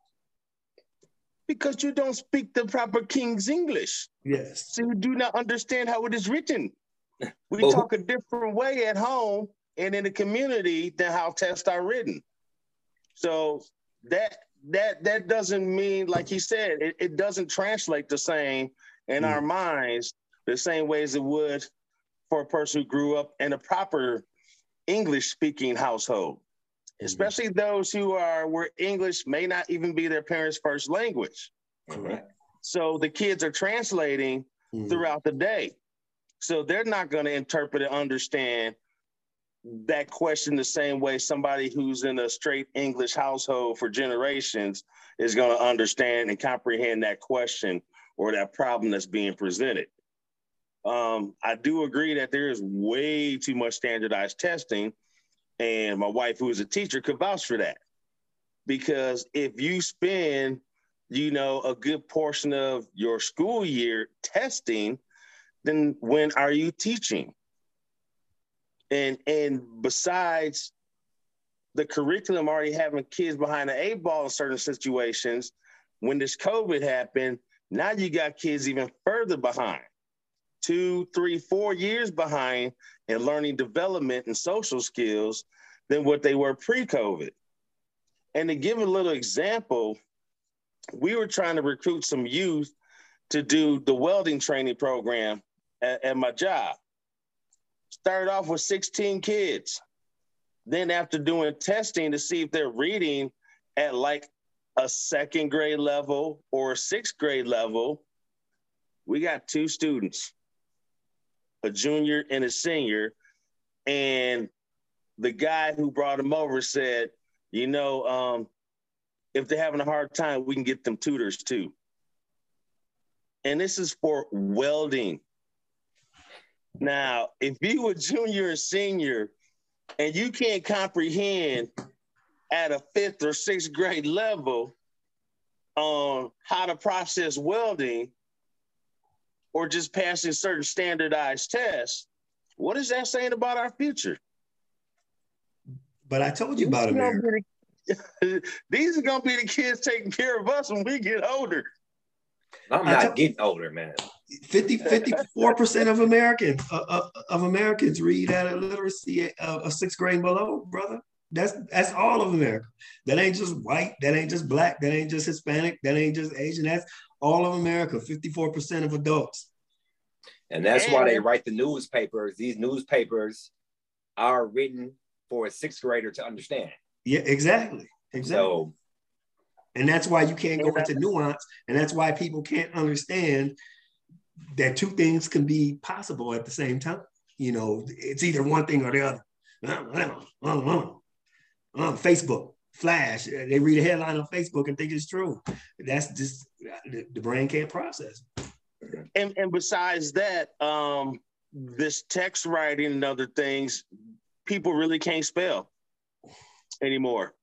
Because you don't speak the proper King's English. Yes. So you do not understand how it is written. We well, talk a different way at home and in the community than how tests are written. So that that that doesn't mean, like he said, it, it doesn't translate the same in mm. our minds the same way as it would for a person who grew up in a proper English speaking household, mm-hmm. especially those who are where English may not even be their parents' first language. Correct. So the kids are translating mm-hmm. throughout the day. So they're not going to interpret and understand that question the same way somebody who's in a straight English household for generations is going to understand and comprehend that question or that problem that's being presented. Um, I do agree that there is way too much standardized testing, and my wife, who is a teacher, could vouch for that. Because if you spend, you know, a good portion of your school year testing, then when are you teaching? And and besides the curriculum already having kids behind the eight ball in certain situations, when this COVID happened, now you got kids even further behind two, three, four years behind in learning development and social skills than what they were pre-COVID. And to give a little example, we were trying to recruit some youth to do the welding training program at, at my job. Started off with 16 kids. Then after doing testing to see if they're reading at like a second grade level or a sixth grade level, we got two students a junior and a senior. And the guy who brought him over said, you know, um, if they're having a hard time, we can get them tutors too. And this is for welding. Now, if you a junior and senior and you can't comprehend at a fifth or sixth grade level on how to process welding, or just passing certain standardized tests, what is that saying about our future? But I told you about America. The, these are gonna be the kids taking care of us when we get older. I'm not getting older, man. 50, 54% of Americans uh, uh, of Americans read at a literacy of a sixth grade below, brother. That's that's all of America. That ain't just white. That ain't just black. That ain't just Hispanic. That ain't just Asian. That's all of America, 54% of adults. And that's why they write the newspapers. These newspapers are written for a sixth grader to understand. Yeah, exactly. Exactly. So, and that's why you can't go into nuance. And that's why people can't understand that two things can be possible at the same time. You know, it's either one thing or the other. Uh, uh, uh, Facebook. Flash. They read a headline on Facebook and think it's true. That's just the, the brain can't process. and and besides that, um, this text writing and other things, people really can't spell anymore.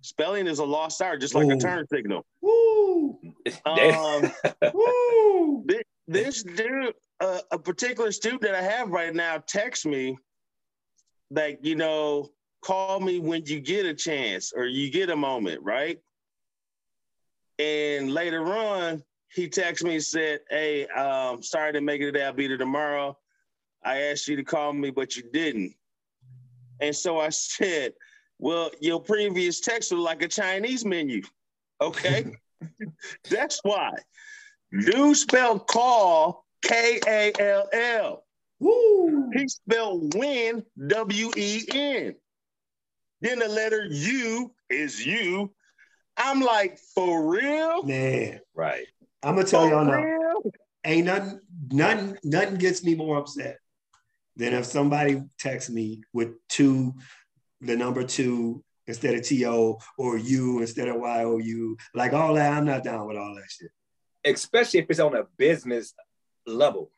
Spelling is a lost art, just like Ooh. a turn signal. Woo! Um, Woo! Thi- this dude, uh, a particular student that I have right now, texts me like, you know, call me when you get a chance or you get a moment, right? And later on, he texted me and said, Hey, um, sorry to make it today. I'll be there tomorrow. I asked you to call me, but you didn't. And so I said, Well, your previous text was like a Chinese menu. Okay. That's why. Do spell call K A L L. Woo! He spelled win W E N. Then the letter U is you. I'm like, for real? Man, right. I'm gonna tell y'all now. Ain't nothing, nothing, nothing gets me more upset than if somebody texts me with two, the number two instead of TO or U instead of YOU. Like all that, I'm not down with all that shit. Especially if it's on a business level.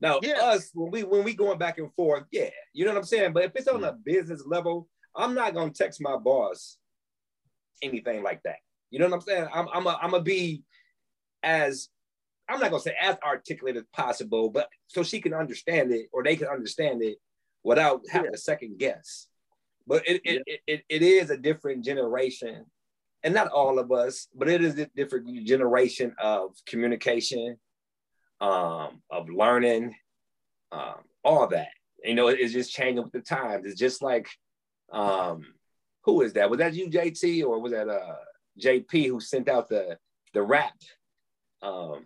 Now, Yeah. us when we when we going back and forth, yeah, you know what I'm saying. But if it's on a business level, I'm not gonna text my boss anything like that. You know what I'm saying? I'm I'm a, I'm gonna be as I'm not gonna say as articulate as possible, but so she can understand it or they can understand it without having a second guess. But it it, it, it, it is a different generation, and not all of us, but it is a different generation of communication, um, of learning, um, all that. You know, it's just changing with the times. It's just like, um, who is that? Was that you, JT, or was that uh JP who sent out the the rap? Um,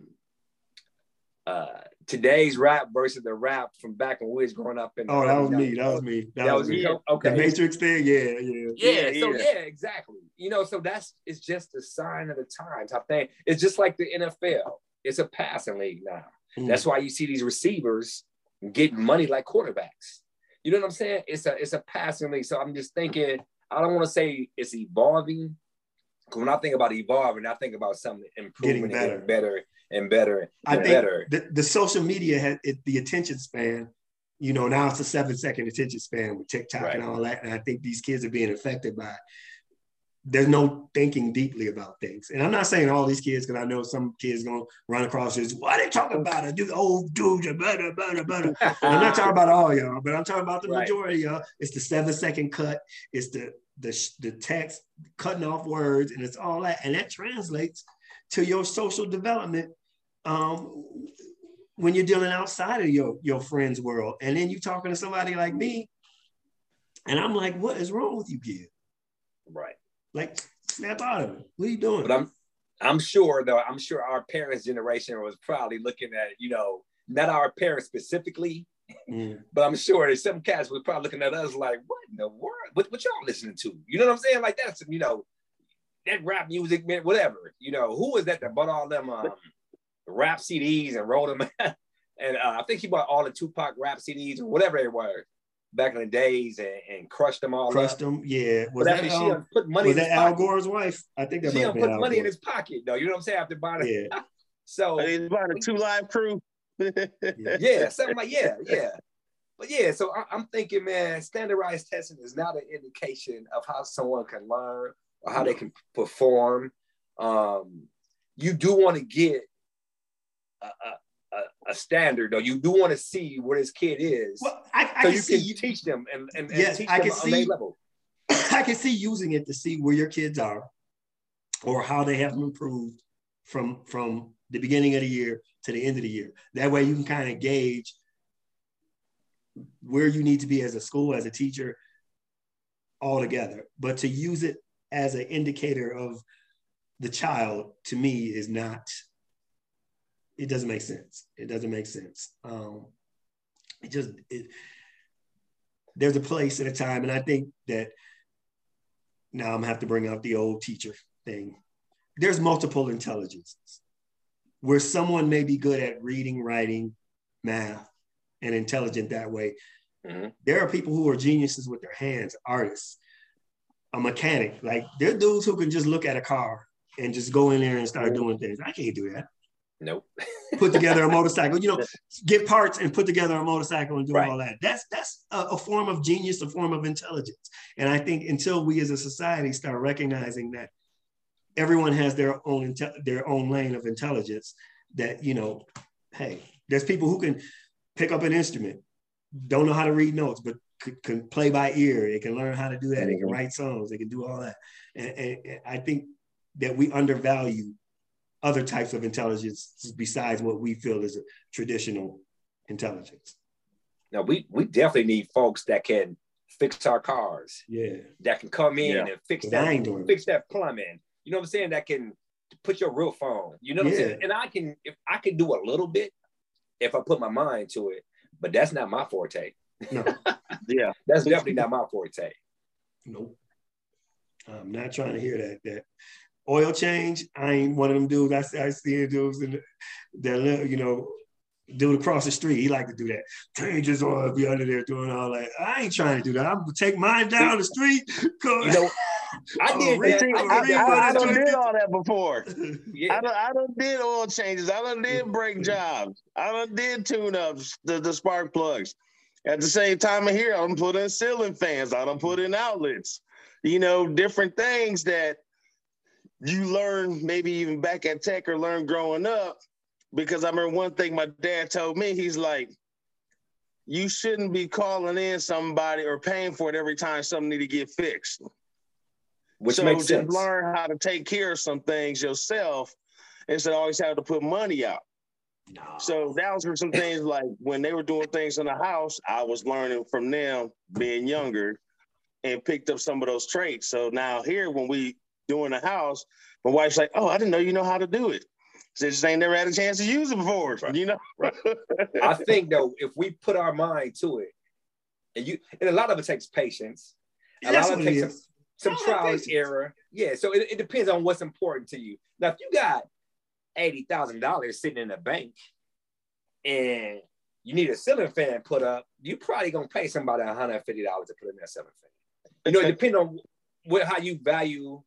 uh, today's rap versus the rap from back when we was growing up. In Oh, that was early me. That was me. That, That was, was me. you. Okay. The Matrix thing, yeah, yeah. Yeah, Yeah, so yeah. yeah, exactly. You know, so that's it's just a sign of the times. I think it's just like the NFL. It's a passing league now. Mm. That's why you see these receivers get money like quarterbacks. You know what I'm saying? It's a it's a passing league. So I'm just thinking, I don't want to say it's evolving. 'Cause When I think about evolving, I think about something improving Getting better, and better and better I and think better. the, the social media had it, the attention span. You know, now it's a seven second attention span with TikTok and all that. And I think these kids are being affected by it. There's no thinking deeply about things. And I'm not saying all these kids, because I know some kids gonna run across this. What are they talking about? A dude, old dudes are better, better, better. I'm not talking about all y'all, but I'm talking about the Right. majority of y'all. It's the seven second cut. It's the the the text cutting off words, and it's all that, and that translates to your social development um, when you're dealing outside of your your friends' world, and then you're talking to somebody like me, and I'm like, what is wrong with you, kid? right. Like, snap out of it. What are you doing? But I'm I'm sure though, I'm sure our parents' generation was probably looking at, you know, not our parents specifically, Mm. but I'm sure some cats was probably looking at us like, what in the world? What, what y'all listening to? You know what I'm saying? Like that's you know, that rap music, man, whatever. You know, who was that that bought all them um, rap CDs and rolled them? and uh, I think he bought all the Tupac rap CDs or whatever they were back in the days and, and crushed them all Crushed up. them, yeah. Was But that, after she um, put money was in his that Al pocket. Gore's wife? I think that She might have been put Al money in his pocket though. You know what I'm saying? After buying it. Yeah, So He's about a 2 Live Crew. yeah. yeah, something like yeah, yeah. But yeah, so I, I'm thinking, man, standardized testing is not an indication of how someone can learn or how they can perform. Um, you do want to get a, a, standard, though. You do want to see where this kid is, Well, I, I so can you see can you. teach them and, and, and Yes, teach I them can on see- level. I can see using it to see where your kids are or how they have improved from from the beginning of the year to the end of the year. That way you can kind of gauge where you need to be as a school, as a teacher, all together. But to use it as an indicator of the child to me is not, it doesn't make sense. It doesn't make sense. Um, it just, it, there's a place and a time. And I think that now I'm gonna have to bring out the old teacher thing. There's multiple intelligences where someone may be good at reading, writing, math, and intelligent that way. Mhm. There are people who are geniuses with their hands, artists, a mechanic. Like there are dudes who can just look at a car and just go in there and start doing things. I can't do that. Nope. put together a motorcycle. You know, get parts and put together a motorcycle and do right. all that. That's that's a, a, form of genius, a form of intelligence. And I think until we as a society start recognizing that everyone has their own their own lane of intelligence, that you know, hey, there's people who can pick up an instrument, don't know how to read notes, but can play by ear. They can learn how to do that. They can mm-hmm. write songs. They can do all that. And, and, and I think that we undervalue other types of intelligence besides what we feel is a traditional intelligence. Now we we definitely need folks that can fix our cars. Yeah. That can come in yeah. and fix that fix that plumbing. You know what I'm saying? That can put your real phone. You know what yeah. I'm saying? And I can if I can do a little bit if I put my mind to it, but that's not my forte. No. yeah. That's definitely not my forte. Nope. I'm not trying to hear that. That oil change, I ain't one of them dudes. I, I see dudes in the, that you know, dude across the street. He like to do that. Change his oil, be under there doing all that. I ain't trying to do that. I'm gonna take mine down the street. You know, I did oh, that. I, I, I, I done did all that before. yeah. I done, I done did oil changes. I done did brake jobs. I done did tune ups, the, the spark plugs. At the same time of here, I done put in ceiling fans. I done put in outlets. You know, different things that you learn maybe even back at tech or learn growing up. Because I remember one thing my dad told me, he's like, you shouldn't be calling in somebody or paying for it every time something need to get fixed. Which so makes sense. learn how to take care of some things yourself instead of always having to put money out. No. So that was for some things like when they were doing things in the house, I was learning from them being younger and picked up some of those traits. So now here when we doing the house, my wife's like, "Oh, I didn't know you know how to do it." She just ain't never had a chance to use it before, right. you know. right. I think though, if we put our mind to it, and you, and a lot of it takes patience. A That's lot of it takes some, some trial and error. Yeah, so it, it depends on what's important to you. Now, if you got eighty thousand dollars sitting in the bank, and you need a ceiling fan put up, you probably gonna pay somebody one hundred fifty dollars to put in that ceiling fan. You know, it depends on what how you value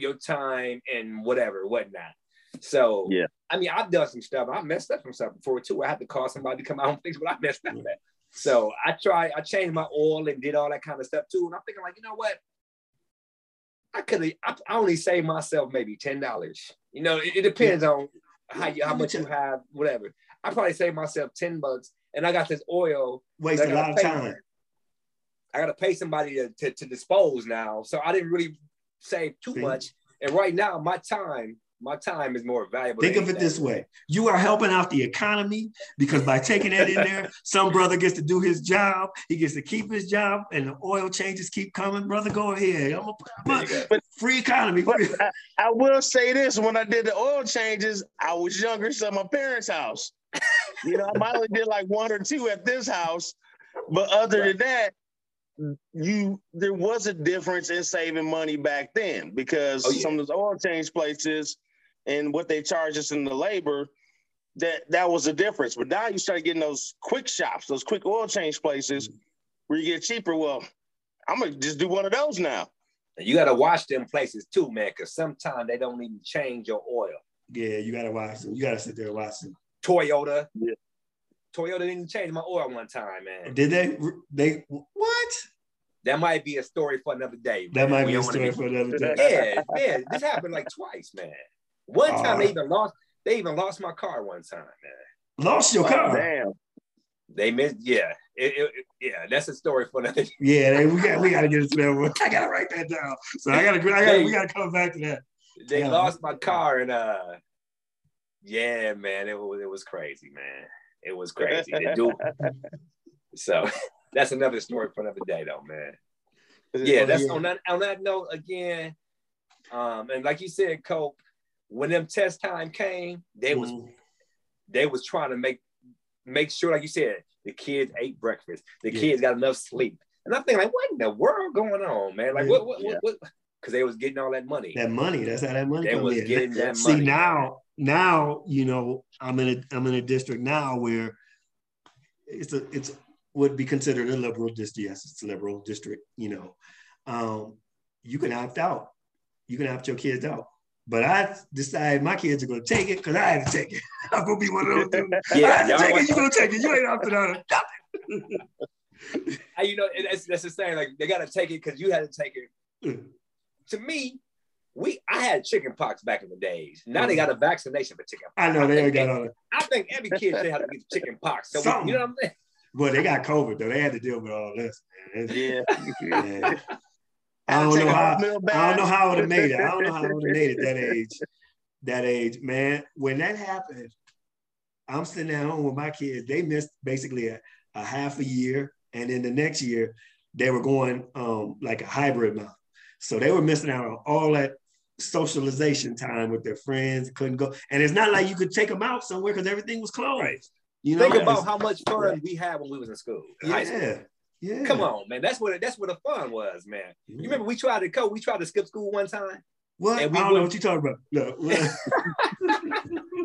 your time and whatever, whatnot. So yeah, I mean, I've done some stuff. I messed up some stuff before too. I had to call somebody to come out and fix what I messed up at. So I tried, I changed my oil and did all that kind of stuff too. And I'm thinking, like, you know what? I could have I only saved myself maybe ten dollars. You know, it, it depends on how you how much you have, whatever. I probably saved myself ten bucks, and I got this oil. Waste a lot of time. I got to pay somebody to, to, to, dispose now, so I didn't really save too See? much. And right now, my time my time is more valuable. Think of it this way: you are helping out the economy because by taking that in there, some brother gets to do his job. He gets to keep his job, and the oil changes keep coming. Brother, go ahead. I'm a, but free economy. But I, I, will say this: when I did the oil changes, I was younger, so my parents' house. you know, I only did like one or two at this house, but other than that, you there was a difference in saving money back then because oh, yeah. some of those oil change places and what they charge us in the labor, that that was the difference. But now you start getting those quick shops, those quick oil change places where you get cheaper. Well, I'm gonna just do one of those now. And you gotta watch them places too, man, because sometimes they don't even change your oil. Yeah, you gotta watch them. You gotta sit there and watch them. Toyota. Yeah. Toyota didn't change my oil one time, man. Did they? They what? That might be a story for another day. Man. That might be a story be... for another day. Yeah, yeah. This happened like twice, man. One time they even lost. They even lost my car one time, man. Lost your oh, car? Damn. They missed. Yeah, it, it, yeah. That's a story for another. Day. Yeah, they, we got we got to get into that one. I gotta write that down. So I gotta, I gotta, we gotta come back to that. They lost my car and uh, yeah, man, it was it was crazy, man. It was crazy. do, so that's another story for another day, though, man. Yeah, that's on that on that note again. Um, and like you said, Cope, when them test time came, they was mm. they was trying to make make sure, like you said, the kids ate breakfast, the yeah. kids got enough sleep. And I'm thinking, like, what in the world going on, man? Like, what, what, yeah. what, what? Because they was getting all that money. That money. That's how that money. They was in. getting that See, money. See now, now you know, I'm in a I'm in a district now where it's a it's would be considered a liberal district. Yes, it's a liberal district. You know, um, you can opt out. You can opt your kids out But I decided my kids are gonna take it because I had to take it. I'm gonna be one of those dudes. Yeah, I had to take it, you gonna take it. You ain't opting out. How you know that's that's the same. Like they gotta take it because you had to take it. It. To me, we I had chicken pox back in the days. Now they got a vaccination for chicken. pox. I know they ain't got all. I think every kid should have to get chicken pox. So we- Something. you know what I'm saying? Well, they got COVID though. They had to deal with all this. Man. Yeah. Yeah. I don't Take know how. I don't know how I would have made it. I don't know how I would have made it that age. That age, man. When that happened, I'm sitting at home with my kids. They missed basically a, a half a year, and then the next year they were going um, like a hybrid model. So they were missing out on all that socialization time with their friends. Couldn't go, and it's not like you could take them out somewhere because everything was closed. Right. You know, Think about how much fun we had when we was in school. high school. yeah, yeah. Come on, man. That's what that's what the fun was, man. You remember we tried to go, we tried to skip school one time. what? and we I don't know what you talking about. Look,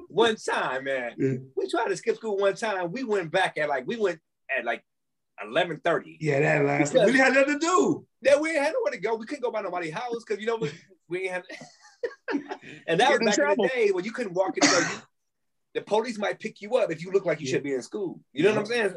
One time, man. Yeah. We tried to skip school one time. We went back at like we went at like 11:30. Yeah, that last. We had nothing to do. Then we had nowhere to go. We couldn't go by nobody's house because you know we, we ain't have and that Get in was back in trouble. the day when you couldn't walk in the the police might pick you up if you look like you Yeah. should be in school. You know what I'm saying?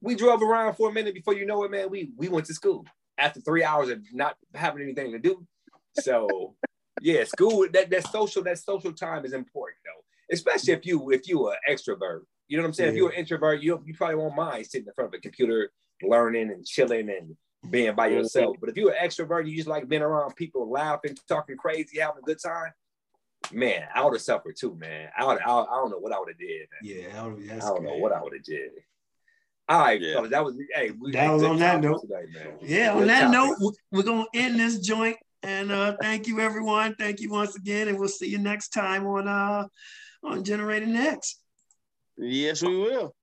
We drove around for a minute before you know it, man. We we went to school after three hours of not having anything to do. So yeah, school that that social that social time is important though, especially if you if you are extrovert. You know what I'm saying? If you're an introvert, you you probably won't mind sitting in front of a computer, learning and chilling and being by yourself. But if you're an extrovert, you just like being around people, laughing, talking crazy, having a good time. Man, I would have suffered too, man. I would, I, I don't know what I would have did. Man. Yeah, I don't, that's I don't know what I would have did. All right, Yeah. fellas, that was hey. We, That was on that note. today, man. Yeah, on that topic. note, we- we're gonna end this joint. And uh thank you everyone. Thank you once again. And we'll see you next time on uh on Generating Next. Yes, we will.